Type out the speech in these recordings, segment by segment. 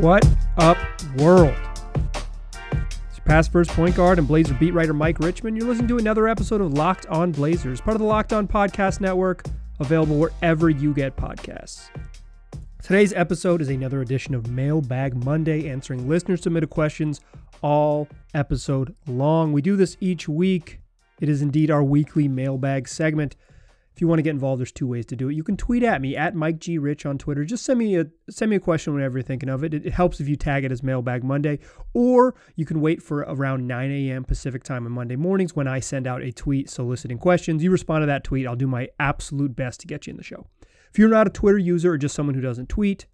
What up, world? It's your pass first point guard and Blazer beat writer Mike Richman. You're listening to another episode of Locked On Blazers, part of the Locked On Podcast Network, available wherever you get podcasts. Today's episode is another edition of Mailbag Monday, answering listener submitted questions all episode long. We do this each week. It is indeed our weekly mailbag segment. If you want to get involved, there's two ways to do it. You can tweet at me at Mike G Rich on Twitter. Just send me a send me a question whenever you're thinking of it. It, it helps if you tag it as Mailbag Monday, or you can wait for around 9 a.m. Pacific time on Monday mornings when I send out a tweet soliciting questions. You respond to that tweet. I'll do my absolute best to get you in the show. If you're not a Twitter user or just someone who doesn't tweet,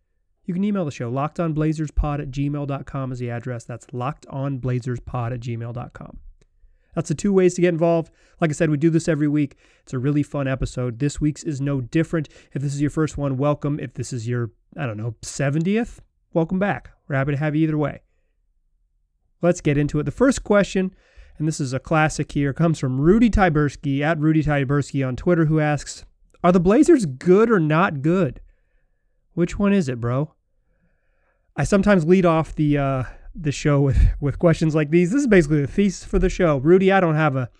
you can email the show. LockedOnBlazersPod at gmail.com is the address. That's LockedOnBlazersPod at gmail.com. That's the two ways to get involved. Like I said, we do this every week. It's a really fun episode. This week's is no different. If this is your first one, welcome. If this is your, I don't know, 70th, welcome back. We're happy to have you either way. Let's get into it. The first question, and this is a classic here, comes from Rudy Tyberski at Rudy Tyberski on Twitter, who asks, Are the Blazers good or not good? Which one is it, bro? I sometimes lead off the uh, the show with with questions like these. This is basically the thesis for the show. Rudy, I don't have a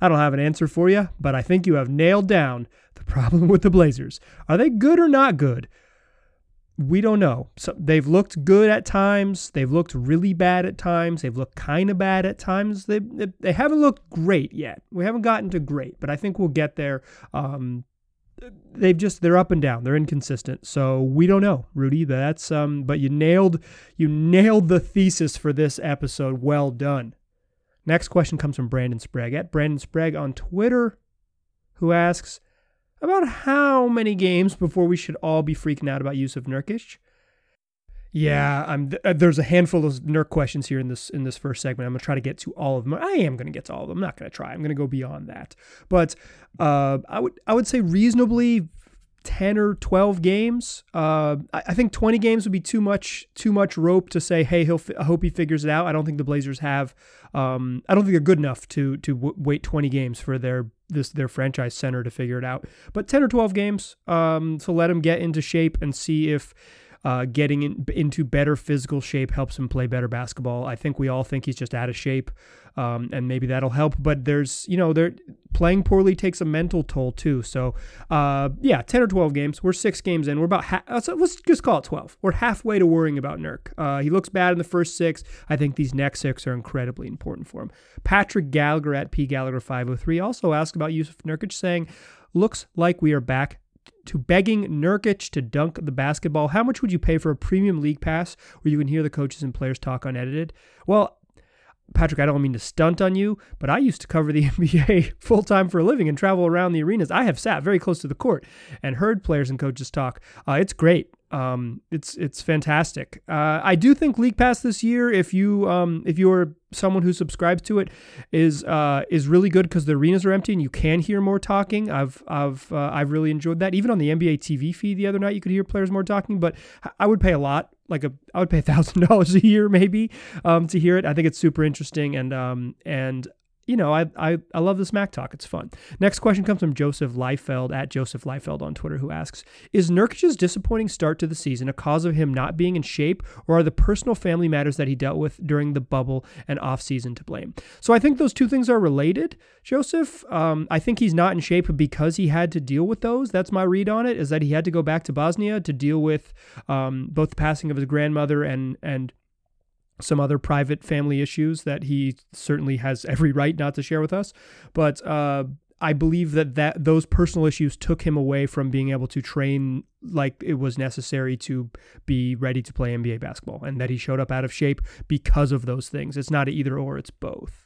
I don't have an answer for you, but I think you have nailed down the problem with the Blazers. Are they good or not good? We don't know. So they've looked good at times. They've looked really bad at times. They've looked kind of bad at times. They, they, they haven't looked great yet. We haven't gotten to great, but I think we'll get there. Um, they've just they're up and down. They're inconsistent. So we don't know, Rudy. That's um but you nailed you nailed the thesis for this episode. Well done. Next question comes from Brandon Sprague at Brandon Sprague on Twitter, who asks about how many games before we should all be freaking out about Jusuf Nurkic. Yeah, I'm. Uh, there's a handful of Nurk questions here in this in this first segment. I'm gonna try to get to all of them. I am gonna get to all of them. I'm not gonna try. I'm gonna go beyond that. But uh, I would I would say reasonably 10 or 12 games. Uh, I, I, think 20 games would be too much too much rope to say, hey, he'll I hope he figures it out. I don't think the Blazers have. Um, I don't think they're good enough to to w- wait 20 games for their this their franchise center to figure it out. But 10 or 12 games um, to let him get into shape and see if uh, getting in, into better physical shape helps him play better basketball. I think we all think he's just out of shape, um, and maybe that'll help. But there's, you know, there playing poorly takes a mental toll too. So, uh, yeah, ten or twelve games. We're six games in. We're about ha- let's, let's just call it twelve. We're halfway to worrying about Nurk. Uh, he looks bad in the first six. I think these next six are incredibly important for him. Patrick Gallagher at P Gallagher five hundred three also asked about Jusuf Nurkic, saying, "Looks like we are back to begging Nurkic to dunk the basketball. How much would you pay for a premium league pass where you can hear the coaches and players talk unedited? Well, Patrick, I don't mean to stunt on you, but I used to cover the NBA full time for a living and travel around the arenas. I have sat very close to the court and heard players and coaches talk. Uh, it's great. Um, it's it's fantastic. Uh, I do think League Pass this year, if you um, if you're someone who subscribes to it, is uh, is really good because the arenas are empty and you can hear more talking. I've I've uh, I've really enjoyed that. Even on the NBA TV feed the other night, you could hear players more talking. But I would pay a lot, like a I would pay a thousand dollars a year maybe um, to hear it. I think it's super interesting and um, and you know, I, I, I love the Mac talk. It's fun. Next question comes from Joseph Leifeld at Joseph Leifeld on Twitter, who asks Is Nurkic's disappointing start to the season a cause of him not being in shape, or are the personal family matters that he dealt with during the bubble and offseason to blame? So I think those two things are related, Joseph. Um, I think he's not in shape because he had to deal with those. That's my read on it, is that he had to go back to Bosnia to deal with um, both the passing of his grandmother and, and some other private family issues that he certainly has every right not to share with us. But uh, I believe that, that those personal issues took him away from being able to train like it was necessary to be ready to play NBA basketball, and that he showed up out of shape because of those things. It's not either or, it's both.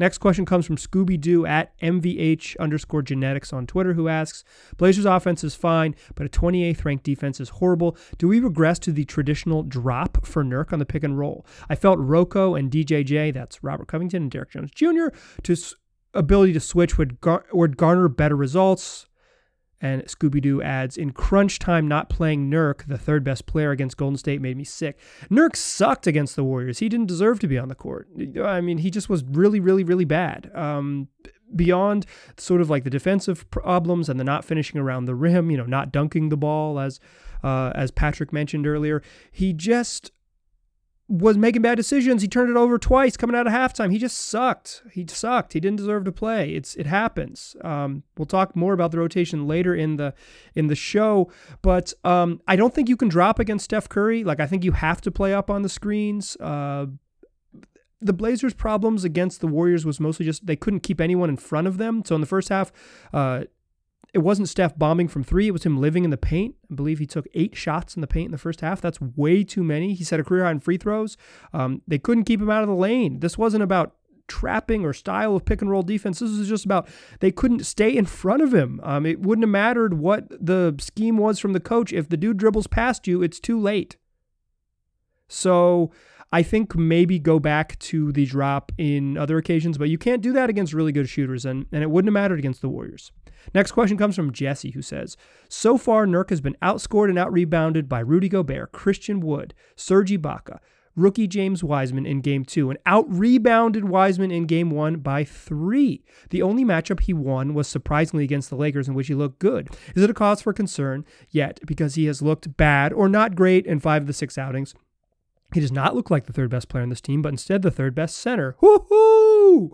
Next question comes from Scooby Doo at MVH underscore genetics on Twitter, who asks Blazers offense is fine, but a 28th ranked defense is horrible. Do we regress to the traditional drop for Nurk on the pick and roll? I felt Rocco and DJJ, that's Robert Covington and Derrick Jones Jr., to ability to switch would, gar- would garner better results. And Scooby Doo adds, in crunch time, not playing Nurk, the third best player against Golden State, made me sick. Nurk sucked against the Warriors. He didn't deserve to be on the court. I mean, he just was really, really, really bad. Um, beyond sort of like the defensive problems and the not finishing around the rim, you know, not dunking the ball as uh, as Patrick mentioned earlier, he just was making bad decisions. He turned it over twice coming out of halftime. He just sucked. He sucked. He didn't deserve to play. It's it happens. Um, we'll talk more about the rotation later in the in the show, but um, I don't think you can drop against Steph Curry. Like I think you have to play up on the screens. Uh, the Blazers' problems against the Warriors was mostly just they couldn't keep anyone in front of them. So in the first half, uh, it wasn't Steph bombing from three. It was him living in the paint. I believe he took eight shots in the paint in the first half. That's way too many. He set a career high in free throws. Um, they couldn't keep him out of the lane. This wasn't about trapping or style of pick and roll defense. This was just about they couldn't stay in front of him. Um, it wouldn't have mattered what the scheme was from the coach. If the dude dribbles past you, it's too late. So I think maybe go back to the drop in other occasions, but you can't do that against really good shooters, and, and it wouldn't have mattered against the Warriors. Next question comes from Jesse, who says So far, Nurk has been outscored and outrebounded by Rudy Gobert, Christian Wood, Serge Ibaka, rookie James Wiseman in game two, and out rebounded Wiseman in game one by three. The only matchup he won was surprisingly against the Lakers, in which he looked good. Is it a cause for concern? Yet, because he has looked bad or not great in five of the six outings. He does not look like the third best player on this team, but instead the third best center. Woohoo!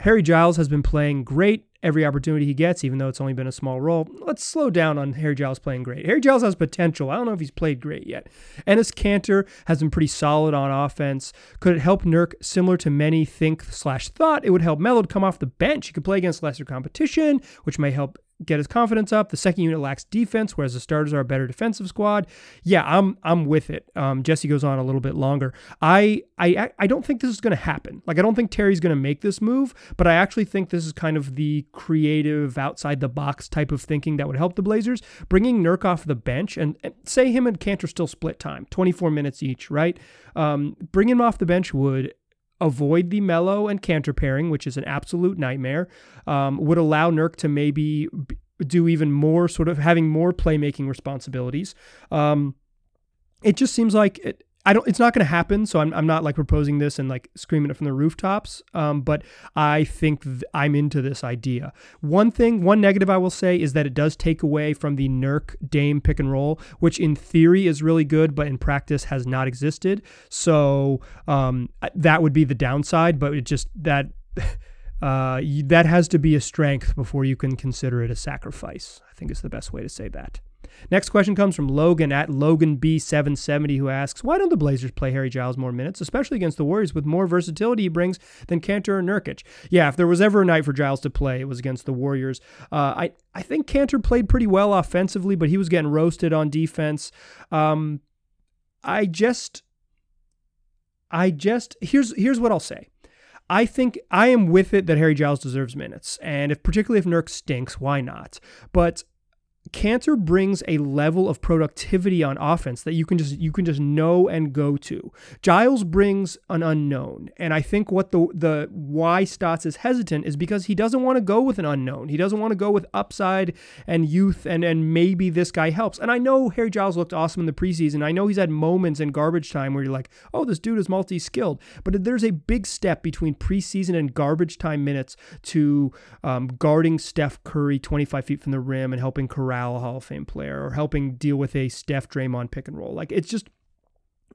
Harry Giles has been playing great every opportunity he gets, even though it's only been a small role. Let's slow down on Harry Giles playing great. Harry Giles has potential. I don't know if he's played great yet. Enes Kanter has been pretty solid on offense. Could it help Nurk similar to many think slash thought? It would help Melo to come off the bench. He could play against lesser competition, which may help get his confidence up. The second unit lacks defense, whereas the starters are a better defensive squad. Yeah, I'm I'm with it. Um, Jesse goes on a little bit longer. I I I don't think this is going to happen. Like I don't think Terry's going to make this move, but I actually think this is kind of the creative, outside the box type of thinking that would help the Blazers. Bringing Nurk off the bench and, and say him and Kanter still split time, 24 minutes each, right? Um, him off the bench would avoid the Melo and Kanter pairing, which is an absolute nightmare, um, would allow Nurk to maybe do even more, sort of having more playmaking responsibilities. Um, it just seems like it, I don't. It's not going to happen. So I'm, I'm not like proposing this and like screaming it from the rooftops. Um, but I think th- I'm into this idea. One thing, one negative I will say is that it does take away from the Nurk Dame pick and roll, which in theory is really good, but in practice has not existed. So um, that would be the downside. But it just that. Uh, that has to be a strength before you can consider it a sacrifice. I think is the best way to say that. Next question comes from Logan at Logan B770, who asks, Why don't the Blazers play Harry Giles more minutes, especially against the Warriors with more versatility he brings than Kanter or Nurkic? Yeah, if there was ever a night for Giles to play, it was against the Warriors. Uh, I, I think Kanter played pretty well offensively, but he was getting roasted on defense. Um, I just. I just here's here's what I'll say. I think I am with it that Harry Giles deserves minutes, and if particularly if Nurk stinks, why not? But Kanter brings a level of productivity on offense that you can just you can just know and go to. Giles brings an unknown, and I think what the the why Stotts is hesitant is because he doesn't want to go with an unknown. He doesn't want to go with upside and youth and and maybe this guy helps. And I know Harry Giles looked awesome in the preseason. I know he's had moments in garbage time where you're like, oh, this dude is multi skilled. But there's a big step between preseason and garbage time minutes to um, guarding Steph Curry 25 feet from the rim and helping corral corral Hall of Fame player or helping deal with a Steph Draymond pick and roll. Like it's just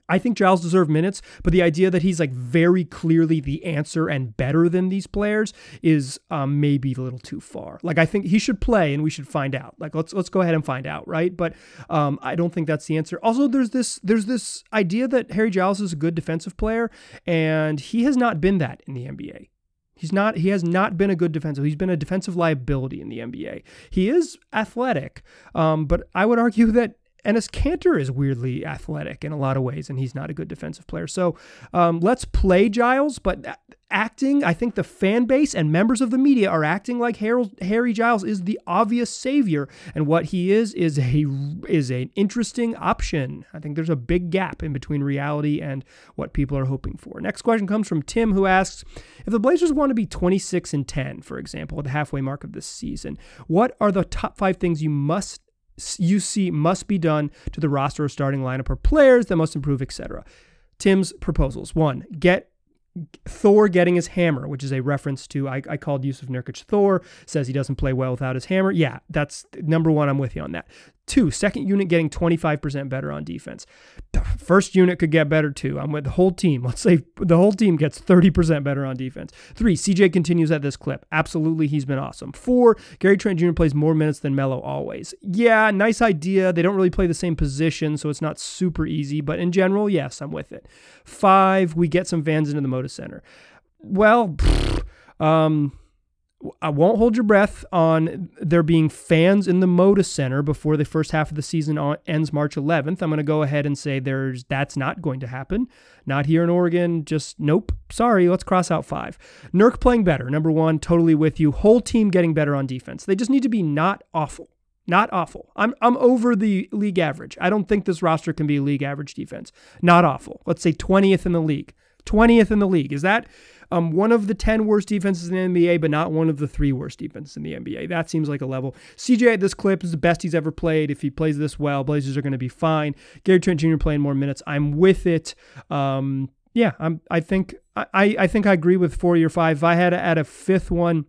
I think Giles deserved minutes, but the idea that he's like very clearly the answer and better than these players is um, maybe a little too far. Like I think he should play, and we should find out. Like let's let's go ahead and find out, right? But um, I don't think that's the answer. Also, there's this there's this idea that Harry Giles is a good defensive player, and he has not been that in the NBA. He's not he has not been a good defensive. He's been a defensive liability in the NBA. He is athletic, um, but I would argue that Enes Kanter is weirdly athletic in a lot of ways, and he's not a good defensive player. So um, let's play Giles, but acting, I think the fan base and members of the media are acting like Harold, Harry Giles is the obvious savior, and what he is is a is an interesting option. I think there's a big gap in between reality and what people are hoping for. Next question comes from Tim, who asks if the Blazers want to be 26 and 10, for example, at the halfway mark of this season. What are the top five things you must you see must be done to the roster or starting lineup or players that must improve, etc. Tim's proposals. One, get Thor getting his hammer, which is a reference to I, I called Jusuf Nurkic Thor, says he doesn't play well without his hammer. Yeah, that's number one. I'm with you on that. Two, second unit getting 25% better on defense. First unit could get better too. I'm with the whole team. Let's say the whole team gets 30% better on defense. Three, CJ continues at this clip. Absolutely, he's been awesome. Four, Gary Trent Jr. plays more minutes than Melo always. Yeah, nice idea. They don't really play the same position, so it's not super easy, but in general, yes, I'm with it. Five, we get some fans into the Moda Center. Well, um, I won't hold your breath on there being fans in the Moda Center before the first half of the season ends March 11th. I'm going to go ahead and say there's that's not going to happen. Not here in Oregon. Just nope. Sorry. Let's cross out five. Nurk playing better. Number one, totally with you. Whole team getting better on defense. They just need to be not awful. Not awful. I'm I'm over the league average. I don't think this roster can be league average defense. Not awful. Let's say 20th in the league. 20th in the league. Is that um, one of the 10 worst defenses in the NBA, but not one of the three worst defenses in the NBA. That seems like a level. CJ at this clip is the best he's ever played. If he plays this well, Blazers are going to be fine. Gary Trent Jr. playing more minutes. I'm with it. Um, yeah, I'm. I think I, I think I agree with four or five. If I had to add a fifth one,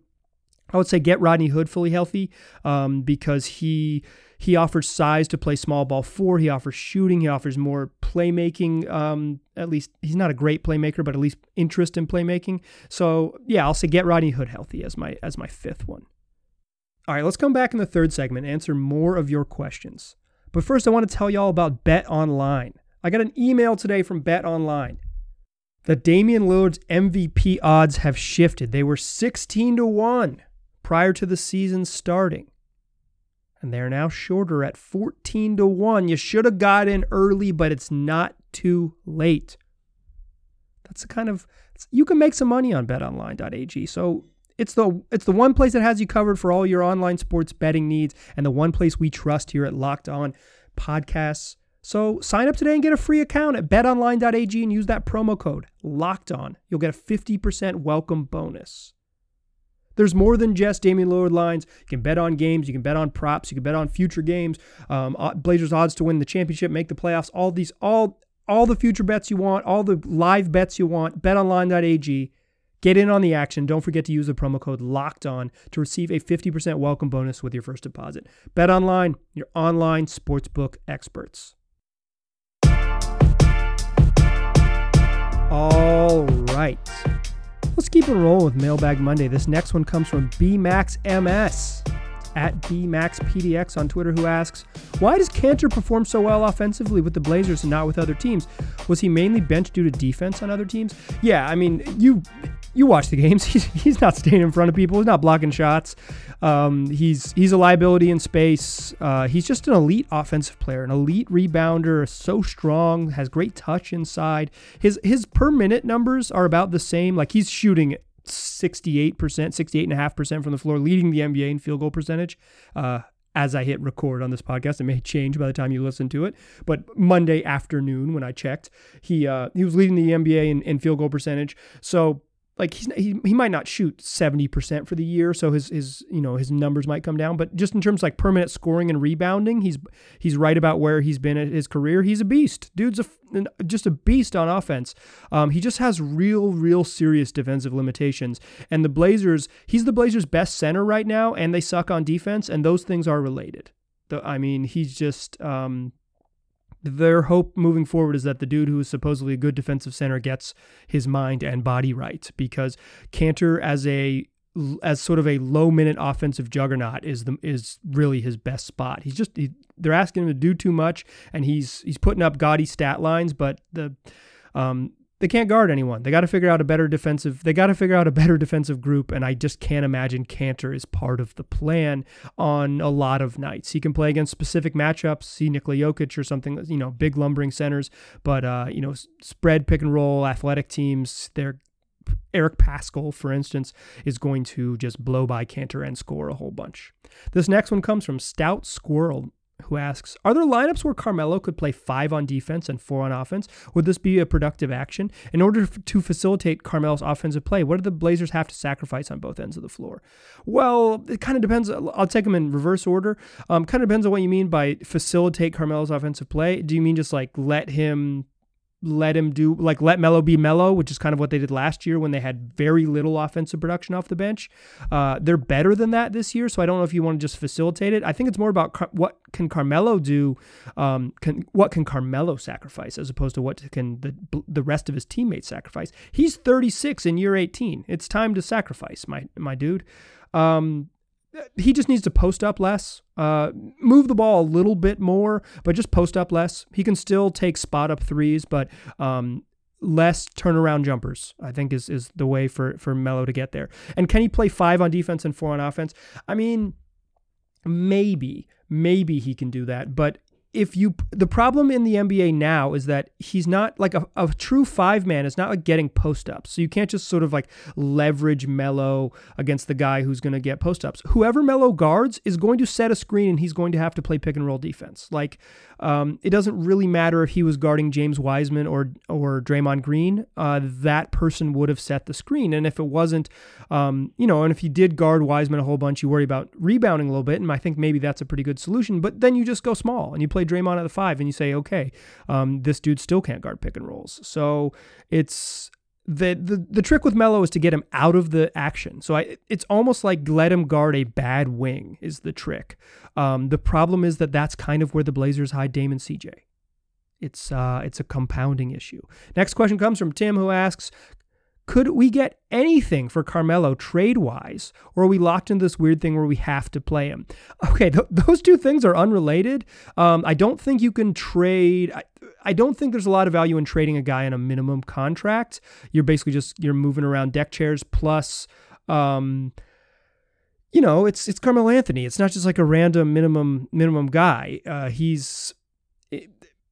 I would say get Rodney Hood fully healthy um, because he he offers size to play small ball four. He offers shooting. He offers more playmaking. Um, at least he's not a great playmaker, but at least interest in playmaking. So yeah, I'll say get Rodney Hood healthy as my as my fifth one. All right, let's come back in the third segment answer more of your questions. But first, I want to tell y'all about Bet Online. I got an email today from Bet Online. The Damian Lillard's MVP odds have shifted. They were 16 to 1 prior to the season starting and they're now shorter at 14 to 1. You should have got in early, but it's not too late. That's the kind of you can make some money on betonline.ag. So it's the it's the one place that has you covered for all your online sports betting needs and the one place we trust here at Locked On Podcasts. So sign up today and get a free account at betonline.ag and use that promo code Locked On. You'll get a 50% welcome bonus. There's more than just Damian Lillard lines. You can bet on games. You can bet on props. You can bet on future games. Um, Blazers odds to win the championship, make the playoffs. All these, all all the future bets you want, all the live bets you want. BetOnline.ag. Get in on the action. Don't forget to use the promo code Locked On to receive a 50% welcome bonus with your first deposit. Bet online, your online sportsbook experts. All right. Let's keep it rolling with Mailbag Monday. This next one comes from BMaxMS at BMaxPDX on Twitter, who asks, Why does Kanter perform so well offensively with the Blazers and not with other teams? Was he mainly benched due to defense on other teams? Yeah, I mean, you you watch the games. He's, he's not staying in front of people. He's not blocking shots. Um, he's he's a liability in space. Uh, he's just an elite offensive player, an elite rebounder. So strong, has great touch inside. His his per minute numbers are about the same. Like he's shooting 68%, 68.5% from the floor, leading the NBA in field goal percentage. Uh, as I hit record on this podcast. It may change by the time you listen to it. But Monday afternoon, when I checked, he uh, he was leading the NBA in, in field goal percentage. So like he's he, he might not shoot 70% for the year so his his you know his numbers might come down but just in terms of like permanent scoring and rebounding he's he's right about where he's been at his career. He's a beast. Dude's a just a beast on offense. Um, he just has real real serious defensive limitations and the blazers he's the blazers best center right now and they suck on defense and those things are related. The, i mean he's just um, their hope moving forward is that the dude who is supposedly a good defensive center gets his mind and body right because Kanter as a as sort of a low minute offensive juggernaut is the is really his best spot. He's just he, they're asking him to do too much and he's he's putting up gaudy stat lines, but the um, they can't guard anyone. They got to figure out a better defensive. They got to figure out a better defensive group, and I just can't imagine Kanter is part of the plan on a lot of nights. He can play against specific matchups, see Nikola Jokic or something, you know, big lumbering centers, but uh, you know, spread pick and roll athletic teams. They're Eric Paschall, for instance, is going to just blow by Kanter and score a whole bunch. This next one comes from Stout Squirrel who asks, Are there lineups where Carmelo could play five on defense and four on offense? Would this be a productive action? In order to facilitate Carmelo's offensive play, what do the Blazers have to sacrifice on both ends of the floor? Well, it kind of depends. I'll take them in reverse order. Um, kind of depends on what you mean by facilitate Carmelo's offensive play. Do you mean just like let him let him do like let Melo be Melo, which is kind of what they did last year when they had very little offensive production off the bench. Uh, they're better than that this year, so I don't know if you want to just facilitate it. I think it's more about Car- what can Carmelo do, um, can what can Carmelo sacrifice as opposed to what can the the rest of his teammates sacrifice. He's 36 in year 18. It's time to sacrifice, my my dude. Um, he just needs to post up less, uh, move the ball a little bit more, but just post up less. He can still take spot up threes, but um, less turnaround jumpers. I think is is the way for for Melo to get there. And can he play five on defense and four on offense? I mean, maybe maybe he can do that, but if you the problem in the NBA now is that he's not like a, a true five man is not like getting post ups. So you can't just sort of like leverage Melo against the guy who's going to get post ups. Whoever Melo guards is going to set a screen and he's going to have to play pick and roll defense. Like um, it doesn't really matter if he was guarding James Wiseman or or Draymond Green. Uh, that person would have set the screen. And if it wasn't, um, you know, and if you did guard Wiseman a whole bunch, you worry about rebounding a little bit. And I think maybe that's a pretty good solution. But then you just go small and you play Draymond at the five and you say, okay, um, this dude still can't guard pick and rolls. So it's the, the the trick with Melo is to get him out of the action. So I, it's almost like let him guard a bad wing is the trick. Um, the problem is that that's kind of where the Blazers hide Damon CJ. It's uh, it's a compounding issue. Next question comes from Tim, who asks, could we get anything for Carmelo trade wise, or are we locked into this weird thing where we have to play him? Okay, th- those two things are unrelated. Um, I don't think you can trade. I, I don't think there's a lot of value in trading a guy in a minimum contract. You're basically just you're moving around deck chairs plus. Um, you know, it's it's Carmelo Anthony. It's not just like a random minimum minimum guy. Uh, he's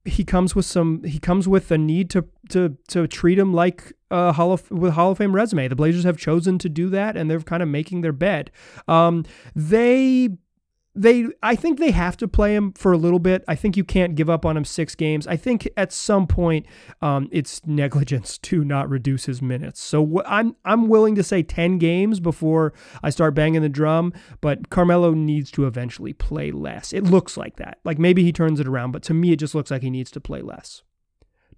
he comes with some he comes with a need to to to treat him like a Hall of with Hall of Fame resume. The Blazers have chosen to do that, and they're kind of making their bed. Um, they they I think they have to play him for a little bit. I think you can't give up on him six games. I think at some point um, it's negligence to not reduce his minutes. So wh- I'm I'm willing to say ten games before I start banging the drum. But Carmelo needs to eventually play less. It looks like that. Like maybe he turns it around, but to me it just looks like he needs to play less.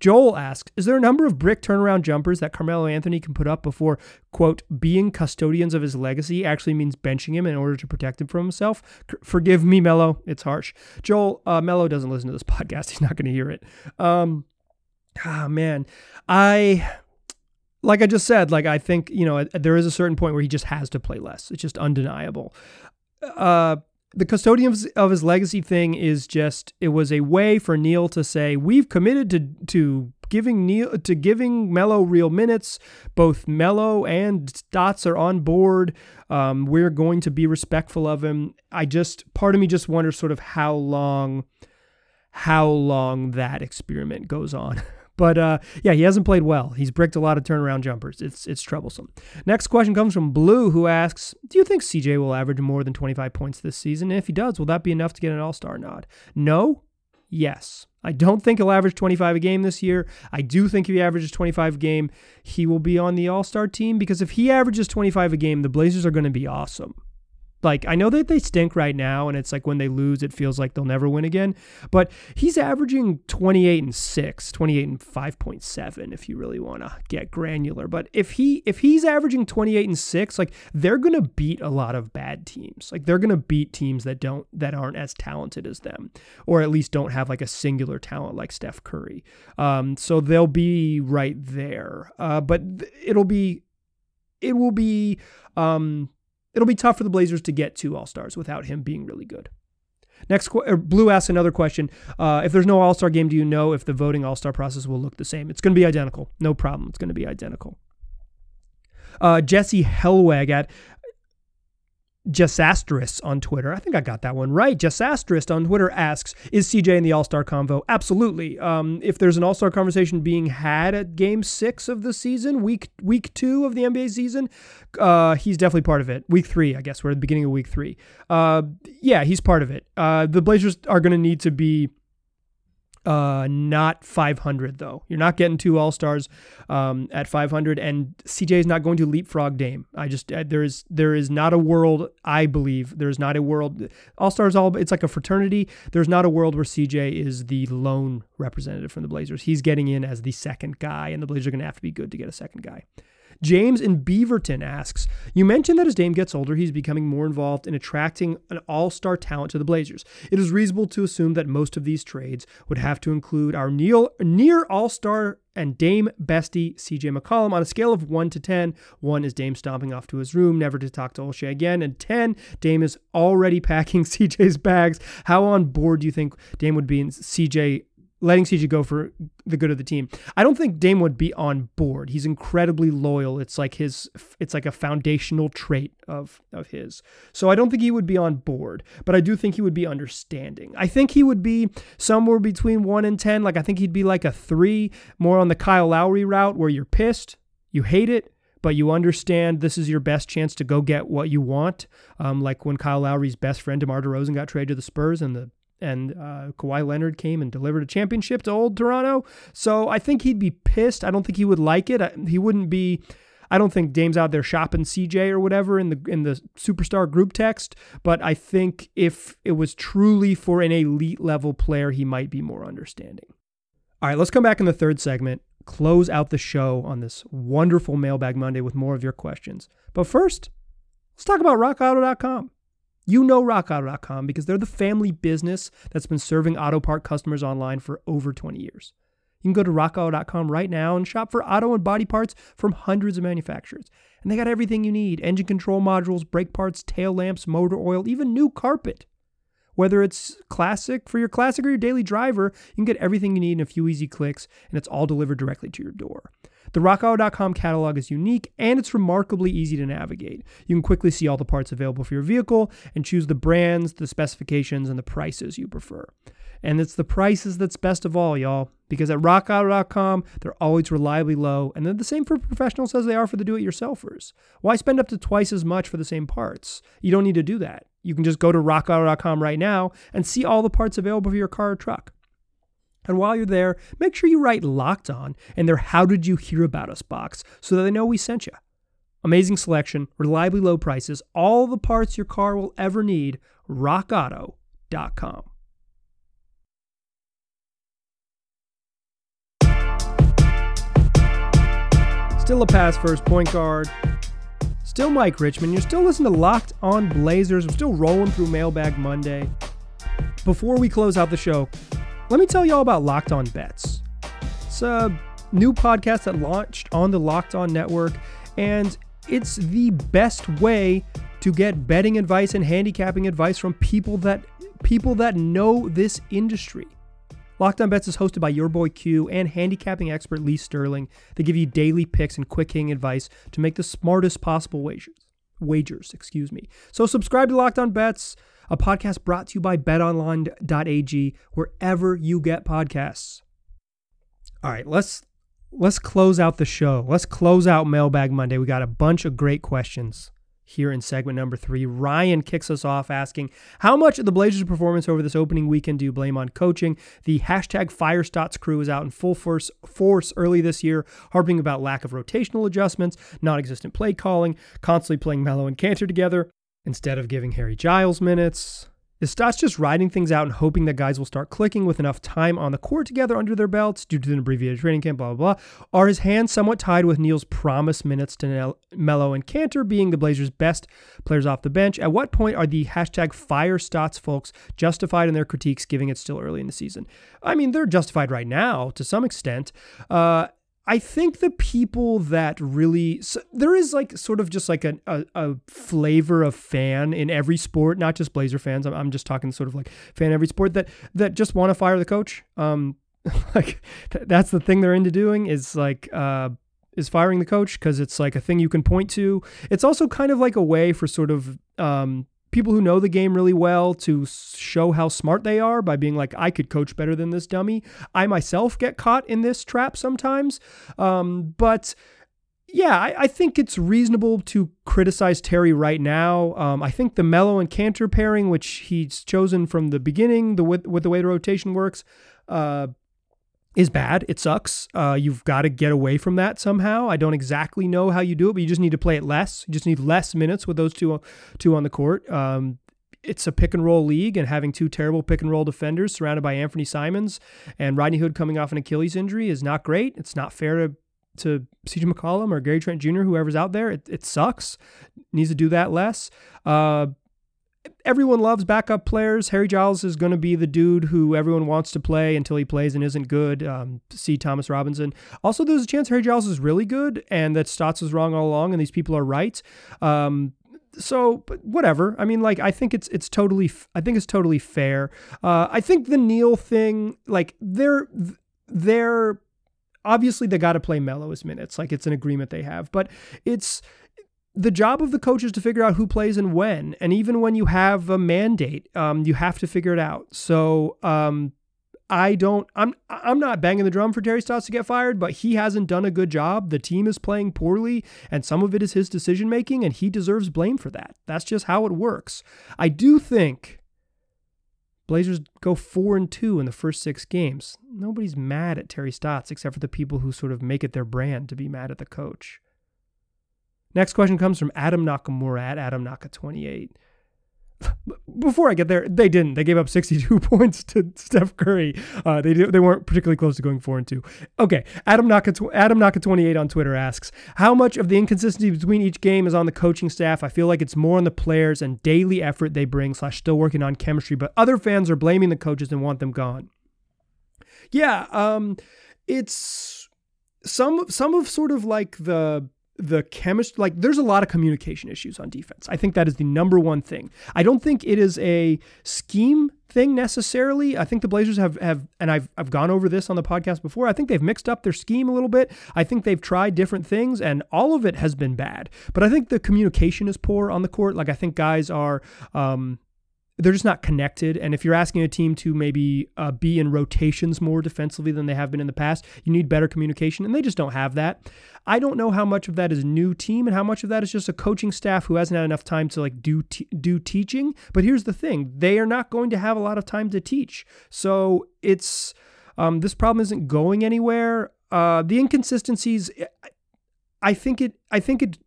Joel asks, is there a number of brick turnaround jumpers that Carmelo Anthony can put up before, quote, being custodians of his legacy actually means benching him in order to protect him from himself? C- forgive me, Melo. It's harsh. Joel, uh, Melo doesn't listen to this podcast. He's not going to hear it. Um, ah, man. I like I just said, like I think you know there is a certain point where he just has to play less. It's just undeniable. Uh, the custodian of his legacy thing is just it was a way for Neil to say we've committed to to giving Neil to giving Melo real minutes. Both Melo and Stotts are on board. Um, we're going to be respectful of him. I just part of me just wonders sort of how long how long that experiment goes on. But uh, yeah, he hasn't played well. He's bricked a lot of turnaround jumpers. It's it's troublesome. Next question comes from Blue, who asks, "Do you think CJ will average more than 25 points this season? If he does, will that be enough to get an All Star nod?" No. Yes. I don't think he'll average 25 a game this year. I do think if he averages 25 a game, he will be on the All Star team because if he averages 25 a game, the Blazers are going to be awesome. Like I know that they stink right now, and it's like when they lose, it feels like they'll never win again. But he's averaging 28 and 6, 28 and 5.7 if you really want to get granular. But if he if he's averaging 28 and 6, like they're gonna beat a lot of bad teams. Like they're gonna beat teams that don't that aren't as talented as them, or at least don't have like a singular talent like Steph Curry. Um, so they'll be right there. Uh, but it'll be it will be um it'll be tough for the Blazers to get two All Stars without him being really good. Next, Blue asks another question. Uh, if there's no All Star game, do you know if the voting All Star process will look the same? It's going to be identical. No problem. It's going to be identical. Uh, Jesse Helweg at Jasastrus on Twitter. I think I got that one right. Jasastrus on Twitter asks, "Is CJ in the All Star convo?" Absolutely. Um, if there's an All Star conversation being had at Game Six of the season, week week two of the NBA season, uh, he's definitely part of it. Week three, I guess we're at the beginning of week three. Uh, yeah, he's part of it. Uh, the Blazers are going to need to be Uh, not 500 though. You're not getting two All Stars um, at 500, and CJ is not going to leapfrog Dame. I just uh, there is there is not a world. I believe there is not a world. All Stars all it's like a fraternity. There's not a world where CJ is the lone representative from the Blazers. He's getting in as the second guy, and the Blazers are going to have to be good to get a second guy. James in Beaverton asks, You mentioned that as Dame gets older, he's becoming more involved in attracting an all star talent to the Blazers. It is reasonable to assume that most of these trades would have to include our near all star and Dame bestie CJ McCollum on a scale of 1 to 10. 1 is Dame stomping off to his room, never to talk to Olshey again. And 10, Dame is already packing CJ's bags. How on board do you think Dame would be in CJ letting CJ go for the good of the team. I don't think Dame would be on board. He's incredibly loyal. It's like his it's like a foundational trait of of his. So I don't think he would be on board, but I do think he would be understanding. I think he would be somewhere between 1 and 10. Like I think he'd be like a 3, more on the Kyle Lowry route where you're pissed, you hate it, but you understand this is your best chance to go get what you want. Um, like when Kyle Lowry's best friend DeMar DeRozan got traded to the Spurs and the and uh, Kawhi Leonard came and delivered a championship to old Toronto. So I think he'd be pissed. I don't think he would like it. He wouldn't be. I don't think Dame's out there shopping CJ or whatever in the in the superstar group text, but I think if it was truly for an elite level player, he might be more understanding. All right, let's come back in the third segment, close out the show on this wonderful Mailbag Monday with more of your questions. But first, let's talk about rockauto.com. You know rockauto.com because they're the family business that's been serving auto part customers online for over 20 years. You can go to rockauto.com right now and shop for auto and body parts from hundreds of manufacturers. And they got everything you need engine control modules, brake parts, tail lamps, motor oil, even new carpet. Whether it's classic for your classic or your daily driver, you can get everything you need in a few easy clicks, and it's all delivered directly to your door. The RockAuto.com catalog is unique and it's remarkably easy to navigate. You can quickly see all the parts available for your vehicle and choose the brands, the specifications, and the prices you prefer. And it's the prices that's best of all, y'all, because at rockauto.com, they're always reliably low, and they're the same for professionals as they are for the do it yourselfers. Why spend up to twice as much for the same parts? You don't need to do that. You can just go to rockauto.com right now and see all the parts available for your car or truck. And while you're there, make sure you write locked on in their How Did You Hear About Us box so that they know we sent you. Amazing selection, reliably low prices, all the parts your car will ever need. RockAuto.com. Still a pass first point guard. Still Mike Richman. You're still listening to Locked On Blazers. I'm still rolling through Mailbag Monday. Before we close out the show, let me tell you all about Locked On Bets. It's a new podcast that launched on the Locked On Network, and it's the best way to get betting advice and handicapping advice from people that people that know this industry. Locked On Bets is hosted by your boy Q and handicapping expert Lee Sterling. They give you daily picks and quick hitting advice to make the smartest possible wagers. Wagers, excuse me. So subscribe to Locked On Bets a podcast brought to you by betonline.ag, wherever you get podcasts. All right, let's let's close out the show. Let's close out Mailbag Monday. We got a bunch of great questions here in segment number three. Ryan kicks us off asking, How much of the Blazers' performance over this opening weekend do you blame on coaching? The hashtag FireStotts crew is out in full force, force early this year, harping about lack of rotational adjustments, non existent play calling, constantly playing Melo and Kanter together instead of giving Harry Giles minutes. Is Stotts just riding things out and hoping that guys will start clicking with enough time on the court together under their belts due to an abbreviated training camp, blah, blah, blah? Are his hands somewhat tied with Neil's promised minutes to Melo and Kanter being the Blazers' best players off the bench? At what point are the hashtag fire Stotts folks justified in their critiques, giving it's still early in the season? I mean, they're justified right now to some extent. Uh, I think the people that really so there is like sort of just like a, a, flavor of fan in every sport, not just Blazer fans. I'm, I'm just talking sort of like fan every sport that that just want to fire the coach. Um, like that's the thing they're into doing is like uh is firing the coach because it's like a thing you can point to. It's also kind of like a way for sort of um people who know the game really well to show how smart they are by being like, I could coach better than this dummy. I myself get caught in this trap sometimes. Um, but yeah, I, I, think it's reasonable to criticize Terry right now. Um, I think the Melo and Kanter pairing, which he's chosen from the beginning, the with, with the way the rotation works, uh, is bad. It sucks. Uh, you've got to get away from that somehow. I don't exactly know how you do it, but you just need to play it less. You just need less minutes with those two two on the court. Um, it's a pick and roll league, and having two terrible pick and roll defenders surrounded by Anthony Simons and Rodney Hood coming off an Achilles injury is not great. It's not fair to to CJ McCollum or Gary Trent Jr., whoever's out there. It, it sucks. Needs to do that less. Uh, everyone loves backup players. Harry Giles is going to be the dude who everyone wants to play until he plays and isn't good. Um, see Thomas Robinson. Also, there's a chance Harry Giles is really good and that Stotts was wrong all along and these people are right. Um, so whatever i mean like i think it's it's totally i think it's totally fair uh i think the neil thing like they're they're obviously they got to play Melo as minutes like it's an agreement they have but it's the job of the coach is to figure out who plays and when. And even when you have a mandate, um, you have to figure it out. So um, I don't. I'm. I'm not banging the drum for Terry Stotts to get fired, but he hasn't done a good job. The team is playing poorly, and some of it is his decision making, and he deserves blame for that. That's just how it works. I do think Blazers go four and two in the first six games. Nobody's mad at Terry Stotts except for the people who sort of make it their brand to be mad at the coach. Next question comes from Adam Nakamura at Adam Naka 28. Before I get there, they didn't. They gave up 62 points to Steph Curry. Uh, they they weren't particularly close to going four and two. Okay, Adam Naka Adam Naka 28 on Twitter asks, how much of the inconsistency between each game is on the coaching staff? I feel like it's more on the players and daily effort they bring slash still working on chemistry, but other fans are blaming the coaches and want them gone. Yeah, um, it's some some of sort of like the the chemistry like there's a lot of communication issues on defense. I think that is the number one thing. I don't think it is a scheme thing necessarily. I think the Blazers have have and I've I've gone over this on the podcast before. I think they've mixed up their scheme a little bit. I think they've tried different things and all of it has been bad. But I think the communication is poor on the court. Like I think guys are um they're just not connected. And if you're asking a team to maybe uh, be in rotations more defensively than they have been in the past, you need better communication, and they just don't have that. I don't know how much of that is new team and how much of that is just a coaching staff who hasn't had enough time to like do t- do teaching. But here's the thing: they are not going to have a lot of time to teach, so it's um, this problem isn't going anywhere. Uh, the inconsistencies, I think it. I think it.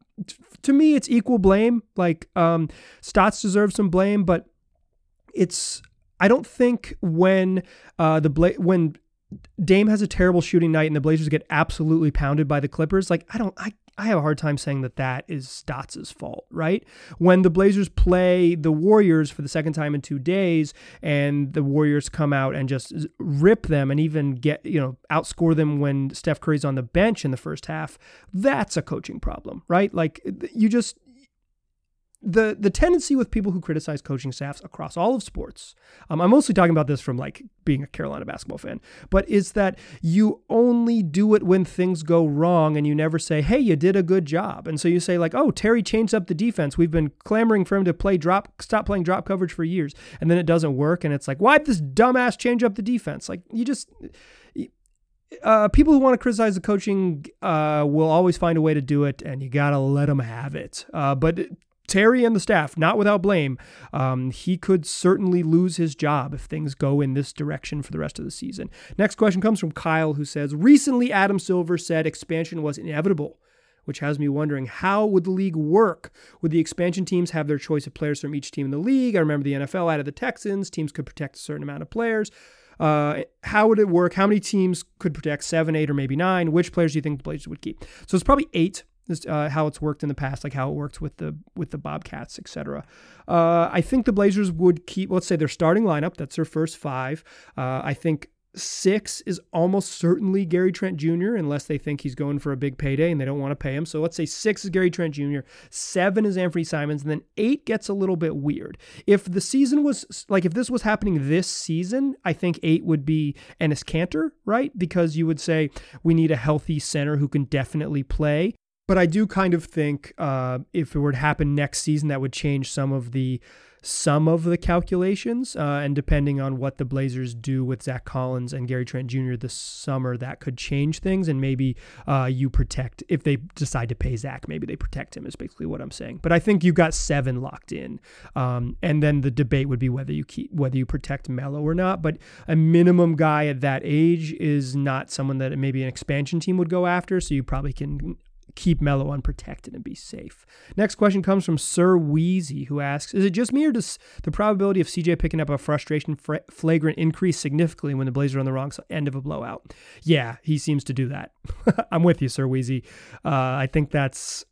To me, it's equal blame. Like um, Stotts deserves some blame, but it's I don't think when uh, the Bla- when Dame has a terrible shooting night and the Blazers get absolutely pounded by the Clippers, like I don't I I have a hard time saying that that is Stotts' fault, right? When the Blazers play the Warriors for the second time in two days, and the Warriors come out and just rip them and even get you know outscore them when Steph Curry's on the bench in the first half, that's a coaching problem, right? Like you just the the tendency with people who criticize coaching staffs across all of sports, um, I'm mostly talking about this from like being a Carolina basketball fan, but is that you only do it when things go wrong and you never say, hey, you did a good job. And so you say like, oh, Terry changed up the defense. We've been clamoring for him to play drop, stop playing drop coverage for years, and then it doesn't work, and it's like, why'd this dumbass change up the defense? Like you just. Uh, people who want to criticize the coaching uh, will always find a way to do it, and you gotta let them have it. Uh, but Terry and the staff, not without blame, um, he could certainly lose his job if things go in this direction for the rest of the season. Next question comes from Kyle, who says Recently, Adam Silver said expansion was inevitable, which has me wondering how would the league work? Would the expansion teams have their choice of players from each team in the league? I remember the NFL added the Texans, teams could protect a certain amount of players. Uh, how would it work? How many teams could protect seven, eight, or maybe nine? Which players do you think the Blazers would keep? So it's probably eight this, uh, how it's worked in the past, like how it worked with the with the Bobcats, etc. Uh, I think the Blazers would keep, let's say, their starting lineup. That's their first five. Uh, I think six is almost certainly Gary Trent Jr. unless they think he's going for a big payday and they don't want to pay him. So let's say six is Gary Trent Jr., seven is Anthony Simons, and then eight gets a little bit weird. If the season was like if this was happening this season, I think eight would be Enes Kanter, right? Because you would say we need a healthy center who can definitely play. But I do kind of think uh, if it were to happen next season, that would change some of the some of the calculations, uh, and depending on what the Blazers do with Zach Collins and Gary Trent Jr. this summer, that could change things. And maybe uh, you protect if they decide to pay Zach, maybe they protect him. Is basically what I'm saying. But I think you got seven locked in, um, and then the debate would be whether you keep whether you protect Melo or not. But a minimum guy at that age is not someone that maybe an expansion team would go after. So you probably can keep Melo unprotected and be safe. Next question comes from Sir Wheezy, who asks Is it just me or does the probability of CJ picking up a frustration flagrant increase significantly when the Blazers are on the wrong end of a blowout? Yeah, he seems to do that. I'm with you, Sir Wheezy. Uh, I think that's.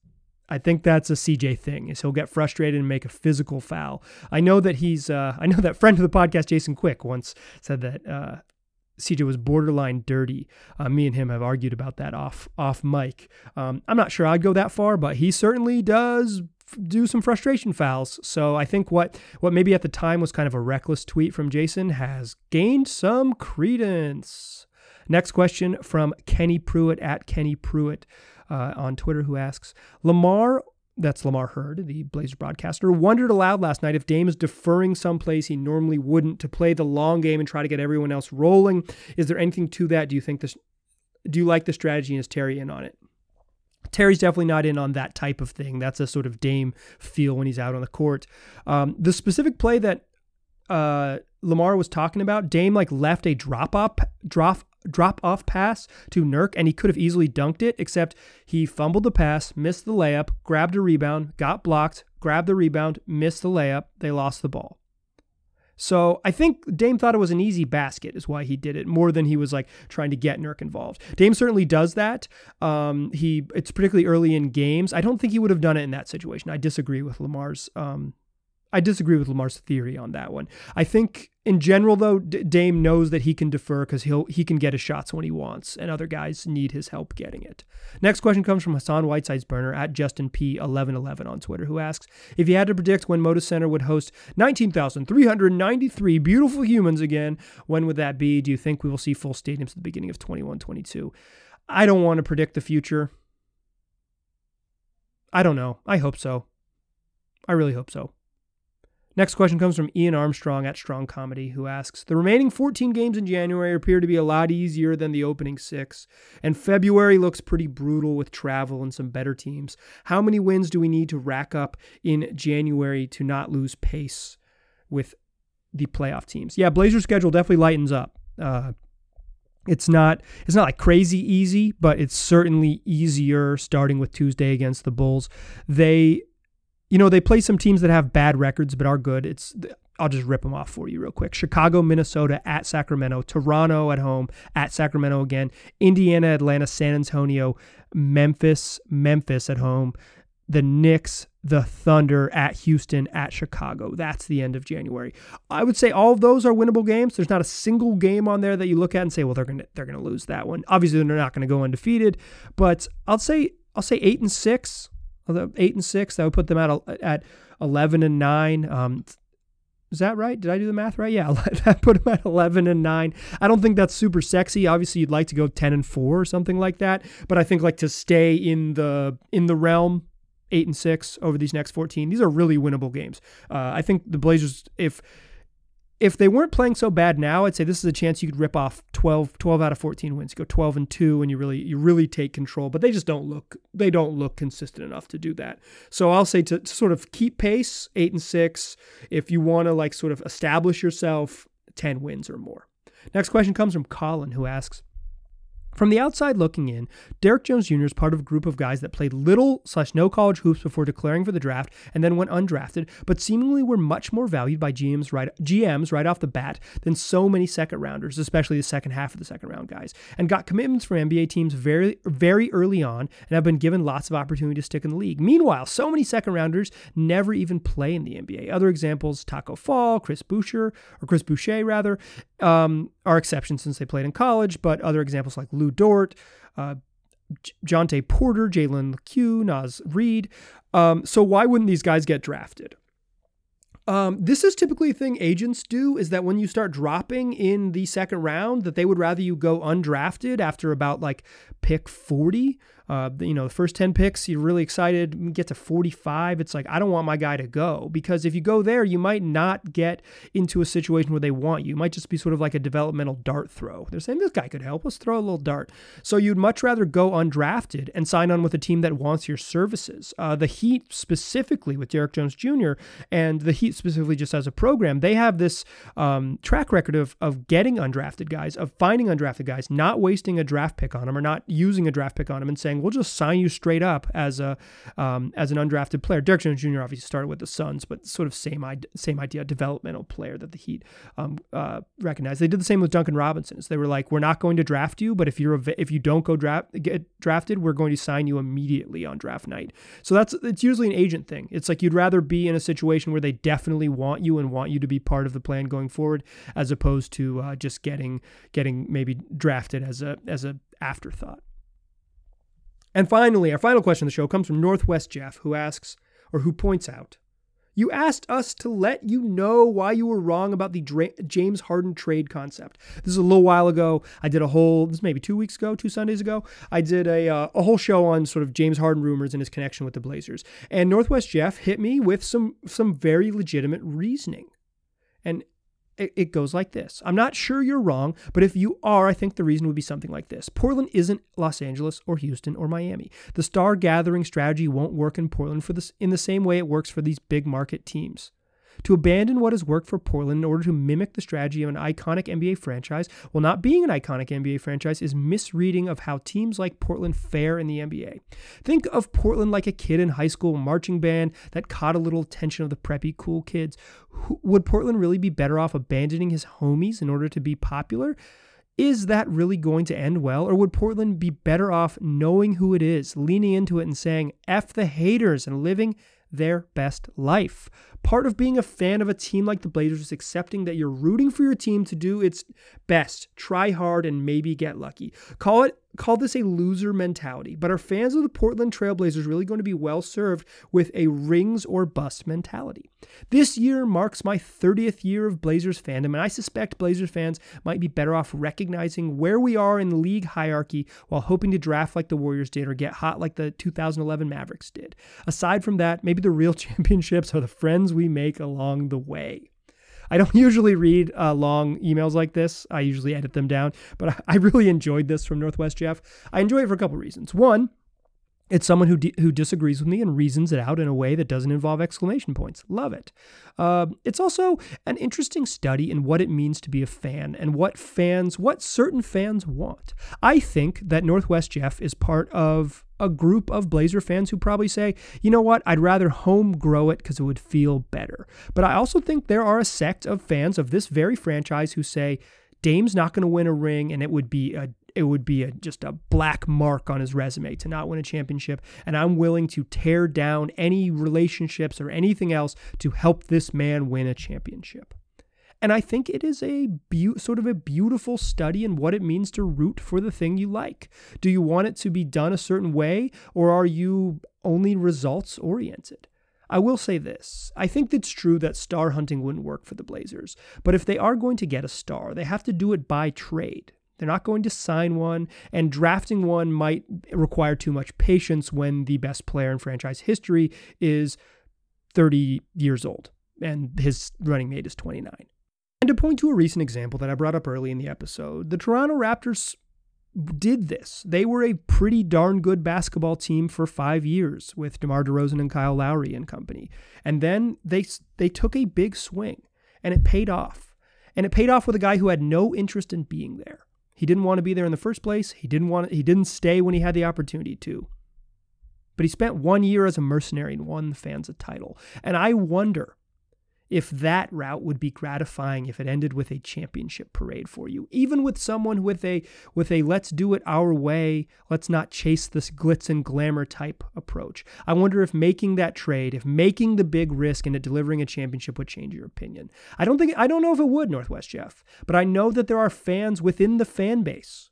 I think that's a CJ thing. Is he'll get frustrated and make a physical foul. I know that he's. Uh, I know that friend of the podcast, Jason Quick, once said that uh, CJ was borderline dirty. Uh, me and him have argued about that off off mic. Um, I'm not sure I'd go that far, but he certainly does do some frustration fouls. So I think what what maybe at the time was kind of a reckless tweet from Jason has gained some credence. Next question from Kenny Pruitt at Kenny Pruitt uh, on Twitter, who asks Lamar that's Lamar Hurd, the Blazer broadcaster, wondered aloud last night if Dame is deferring someplace he normally wouldn't to play the long game and try to get everyone else rolling. Is there anything to that? Do you think this? Do you like the strategy? And is Terry in on it? Terry's definitely not in on that type of thing. That's a sort of Dame feel when he's out on the court. Um, the specific play that uh, Lamar was talking about, Dame like left a drop up drop drop off pass to Nurk, and he could have easily dunked it, except he fumbled the pass, missed the layup, grabbed a rebound, got blocked, grabbed the rebound, missed the layup. They lost the ball. So I think Dame thought it was an easy basket, is why he did it more than he was like trying to get Nurk involved. Dame certainly does that. Um, he it's particularly early in games. I don't think he would have done it in that situation. I disagree with Lamar's um, I disagree with Lamar's theory on that one. I think in general though, D- Dame knows that he can defer because he'll he can get his shots when he wants, and other guys need his help getting it. Next question comes from Hassan Whiteside's burner at Justin P eleven eleven on Twitter, who asks if you had to predict when Moda Center would host nineteen thousand three hundred ninety three beautiful humans again, when would that be? Do you think we will see full stadiums at the beginning of 21-22? I don't want to predict the future. I don't know. I hope so. I really hope so. Next question comes from Ian Armstrong at Strong Comedy, who asks The remaining 14 games in January appear to be a lot easier than the opening six, and February looks pretty brutal with travel and some better teams. How many wins do we need to rack up in January to not lose pace with the playoff teams? Yeah, Blazers schedule definitely lightens up. Uh, it's not it's not like crazy easy, but it's certainly easier starting with Tuesday against the Bulls. They you know, they play some teams that have bad records but are good. It's I'll just rip them off for you real quick. Chicago, Minnesota at Sacramento, Toronto at home at Sacramento again, Indiana, Atlanta, San Antonio, Memphis, Memphis at home, the Knicks, the Thunder at Houston, at Chicago. That's the end of January. I would say all of those are winnable games. There's not a single game on there that you look at and say, well, they're gonna they're gonna lose that one. Obviously, they're not gonna go undefeated, but I'll say I'll say eight and six eight and six. That would put them at at eleven and nine. Um, is that right? Did I do the math right? Yeah, that put them at eleven and nine. I don't think that's super sexy. Obviously, you'd like to go ten and four or something like that. But I think like to stay in the in the realm eight and six over these next 14 these are really winnable games uh, i think the blazers if if they weren't playing so bad now, I'd say this is a chance you could rip off 12, 12 out of 14 wins. Go 12 and 2 and you really you really take control, but they just don't look they don't look consistent enough to do that. So I'll say to, to sort of keep pace, 8 and 6, if you want to like sort of establish yourself 10 wins or more. Next question comes from Colin who asks from the outside looking in, Derrick Jones Jr. is part of a group of guys that played little slash no college hoops before declaring for the draft and then went undrafted, but seemingly were much more valued by GMs right GMs right off the bat than so many second rounders, especially the second half of the second round guys, and got commitments from NBA teams very very early on and have been given lots of opportunity to stick in the league. Meanwhile, so many second rounders never even play in the NBA. Other examples: Tacko Fall, Chris Boucher, or Chris Boucher rather, um, are exceptions since they played in college, but other examples like Lu Dort, uh, Jontay Porter, Jalen Lecque, Naz Reid. Um, so why wouldn't these guys get drafted? Um, this is typically a thing agents do is that when you start dropping in the second round, that they would rather you go undrafted after about like pick 40 Uh, you know, the first 10 picks, you're really excited. Get to 45. It's like, I don't want my guy to go because if you go there, you might not get into a situation where they want you. Might just be sort of like a developmental dart throw. They're saying, this guy could help. Let's throw a little dart. So you'd much rather go undrafted and sign on with a team that wants your services. Uh, the Heat, specifically with Derrick Jones Jr., and the Heat specifically just as a program, they have this um, track record of, of getting undrafted guys, of finding undrafted guys, not wasting a draft pick on them or not using a draft pick on them and saying, we'll just sign you straight up as a um, as an undrafted player. Derrick Jones Jr. obviously started with the Suns, but sort of same, same idea, developmental player that the Heat um, uh, recognized. They did the same with Duncan Robinson. So they were like, we're not going to draft you, but if you're a, if you don't go draft get drafted, we're going to sign you immediately on draft night. So that's it's usually an agent thing. It's like you'd rather be in a situation where they definitely want you and want you to be part of the plan going forward, as opposed to uh, just getting getting maybe drafted as a as a afterthought. And finally, our final question of the show comes from Northwest Jeff, who asks or who points out you asked us to let you know why you were wrong about the Dra- James Harden trade concept. This is a little while ago. I did a whole, this maybe two weeks ago, two Sundays ago. I did a, uh, a whole show on sort of James Harden rumors and his connection with the Blazers. And Northwest Jeff hit me with some some very legitimate reasoning. And it, goes like this. I'm not sure you're wrong, but if you are, I think the reason would be something like this. Portland isn't Los Angeles or Houston or Miami. The star gathering strategy won't work in Portland for this in the same way it works for these big market teams. To abandon what has worked for Portland in order to mimic the strategy of an iconic NBA franchise while not being an iconic NBA franchise is misreading of how teams like Portland fare in the NBA. Think of Portland like a kid in high school marching band that caught a little attention of the preppy cool kids. Would Portland really be better off abandoning his homies in order to be popular? Is that really going to end well? Or would Portland be better off knowing who it is, leaning into it and saying, F the haters and living their best life? Part of being a fan of a team like the Blazers is accepting that you're rooting for your team to do its best, try hard, and maybe get lucky. Call it call this a loser mentality, but are fans of the Portland Trailblazers really going to be well served with a rings or bust mentality? This year marks my 30th year of Blazers fandom, and I suspect Blazers fans might be better off recognizing where we are in the league hierarchy while hoping to draft like the Warriors did or get hot like the 2011 Mavericks did. Aside from that, maybe the real championships are the friends we make along the way. I don't usually read uh, long emails like this. I usually edit them down, but I really enjoyed this from Northwest Jeff. I enjoy it for a couple reasons. One, it's someone who who disagrees with me and reasons it out in a way that doesn't involve exclamation points. Love it. Uh, it's also an interesting study in what it means to be a fan and what fans, what certain fans want. I think that Northwest Jeff is part of a group of Blazer fans who probably say, you know what, I'd rather home grow it because it would feel better. But I also think there are a sect of fans of this very franchise who say, Dame's not going to win a ring and it would be a it would be a, just a black mark on his resume to not win a championship. And I'm willing to tear down any relationships or anything else to help this man win a championship. And I think it is a be- sort of a beautiful study in what it means to root for the thing you like. Do you want it to be done a certain way, or are you only results oriented? I will say this I think it's true that star hunting wouldn't work for the Blazers, but if they are going to get a star, they have to do it by trade. They're not going to sign one, and drafting one might require too much patience when the best player in franchise history is 30 years old and his running mate is 29. And to point to a recent example that I brought up early in the episode, the Toronto Raptors did this. They were a pretty darn good basketball team for five years with DeMar DeRozan and Kyle Lowry and company. And then they they took a big swing, and it paid off. And it paid off with a guy who had no interest in being there. He didn't want to be there in the first place. He didn't want he didn't stay when he had the opportunity to. But he spent one year as a mercenary and won the fans a title. And I wonder if that route would be gratifying if it ended with a championship parade for you. Even with someone with a with a let's do it our way let's not chase this glitz and glamour type approach. I wonder if making that trade if making the big risk into delivering a championship would change your opinion. I don't think i don't know if it would northwest jeff but i know that there are fans within the fan base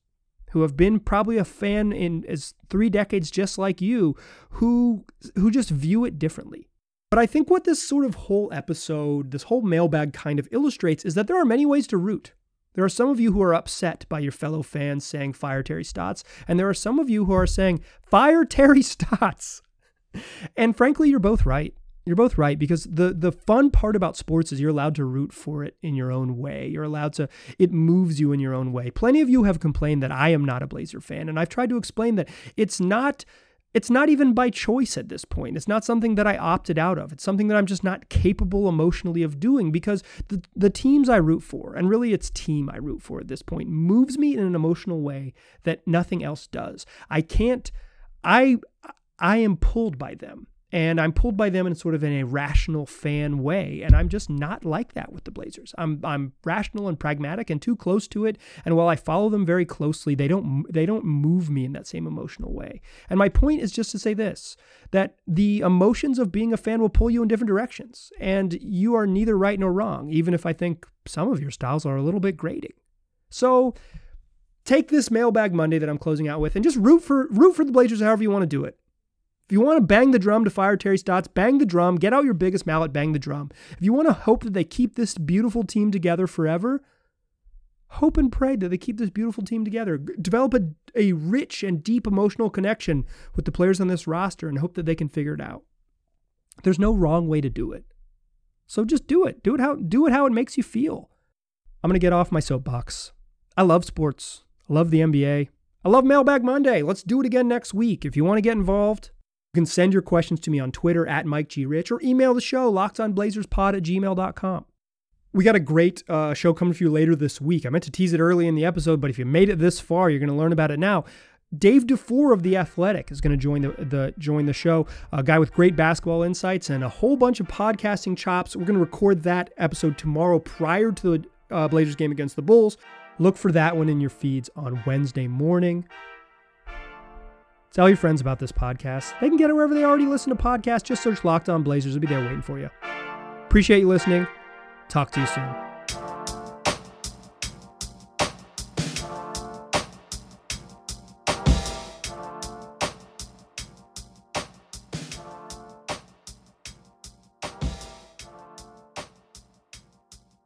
who have been probably a fan in as three decades just like you who who just view it differently but I think what this sort of whole episode, this whole mailbag kind of illustrates is that there are many ways to root. There are some of you who are upset by your fellow fans saying fire Terry Stotts, and there are some of you who are saying fire Terry Stotts. And frankly, you're both right. You're both right because the the fun part about sports is you're allowed to root for it in your own way. You're allowed to it moves you in your own way. Plenty of you have complained that I am not a Blazer fan and I've tried to explain that it's not it's not even by choice at this point. It's not something that I opted out of. It's something that I'm just not capable emotionally of doing because the, the teams I root for, and really it's team I root for at this point, moves me in an emotional way that nothing else does. I can't, I, I am pulled by them and I'm pulled by them in sort of an irrational fan way. And I'm just not like that with the Blazers. I'm I'm rational and pragmatic and too close to it. And while I follow them very closely, they don't they don't move me in that same emotional way. And my point is just to say this: that the emotions of being a fan will pull you in different directions, and you are neither right nor wrong. Even if I think some of your styles are a little bit grating. So. Take this mailbag Monday that I'm closing out with and just root for root for the Blazers however you want to do it. If you want to bang the drum to fire Terry Stotts, bang the drum, get out your biggest mallet, bang the drum. If you want to hope that they keep this beautiful team together forever, hope and pray that they keep this beautiful team together. Develop a, a rich and deep emotional connection with the players on this roster and hope that they can figure it out. There's no wrong way to do it. So just do it. Do it how do it how it makes you feel. I'm going to get off my soapbox. I love sports. I love the NBA. I love Mailbag Monday. Let's do it again next week. If you want to get involved, you can send your questions to me on Twitter at Mike G. Rich or email the show, lockedonblazerspod at gmail.com. We got a great uh, show coming for you later this week. I meant to tease it early in the episode, but if you made it this far, you're going to learn about it now. Dave DuFour of the Athletic is going to join the, the join the show. A guy with great basketball insights and a whole bunch of podcasting chops. We're going to record that episode tomorrow prior to the uh, Blazers game against the Bulls. Look for that one in your feeds on Wednesday morning. Tell your friends about this podcast. They can get it wherever they already listen to podcasts. Just search Locked On Blazers. It'll be there waiting for you. Appreciate you listening. Talk to you soon.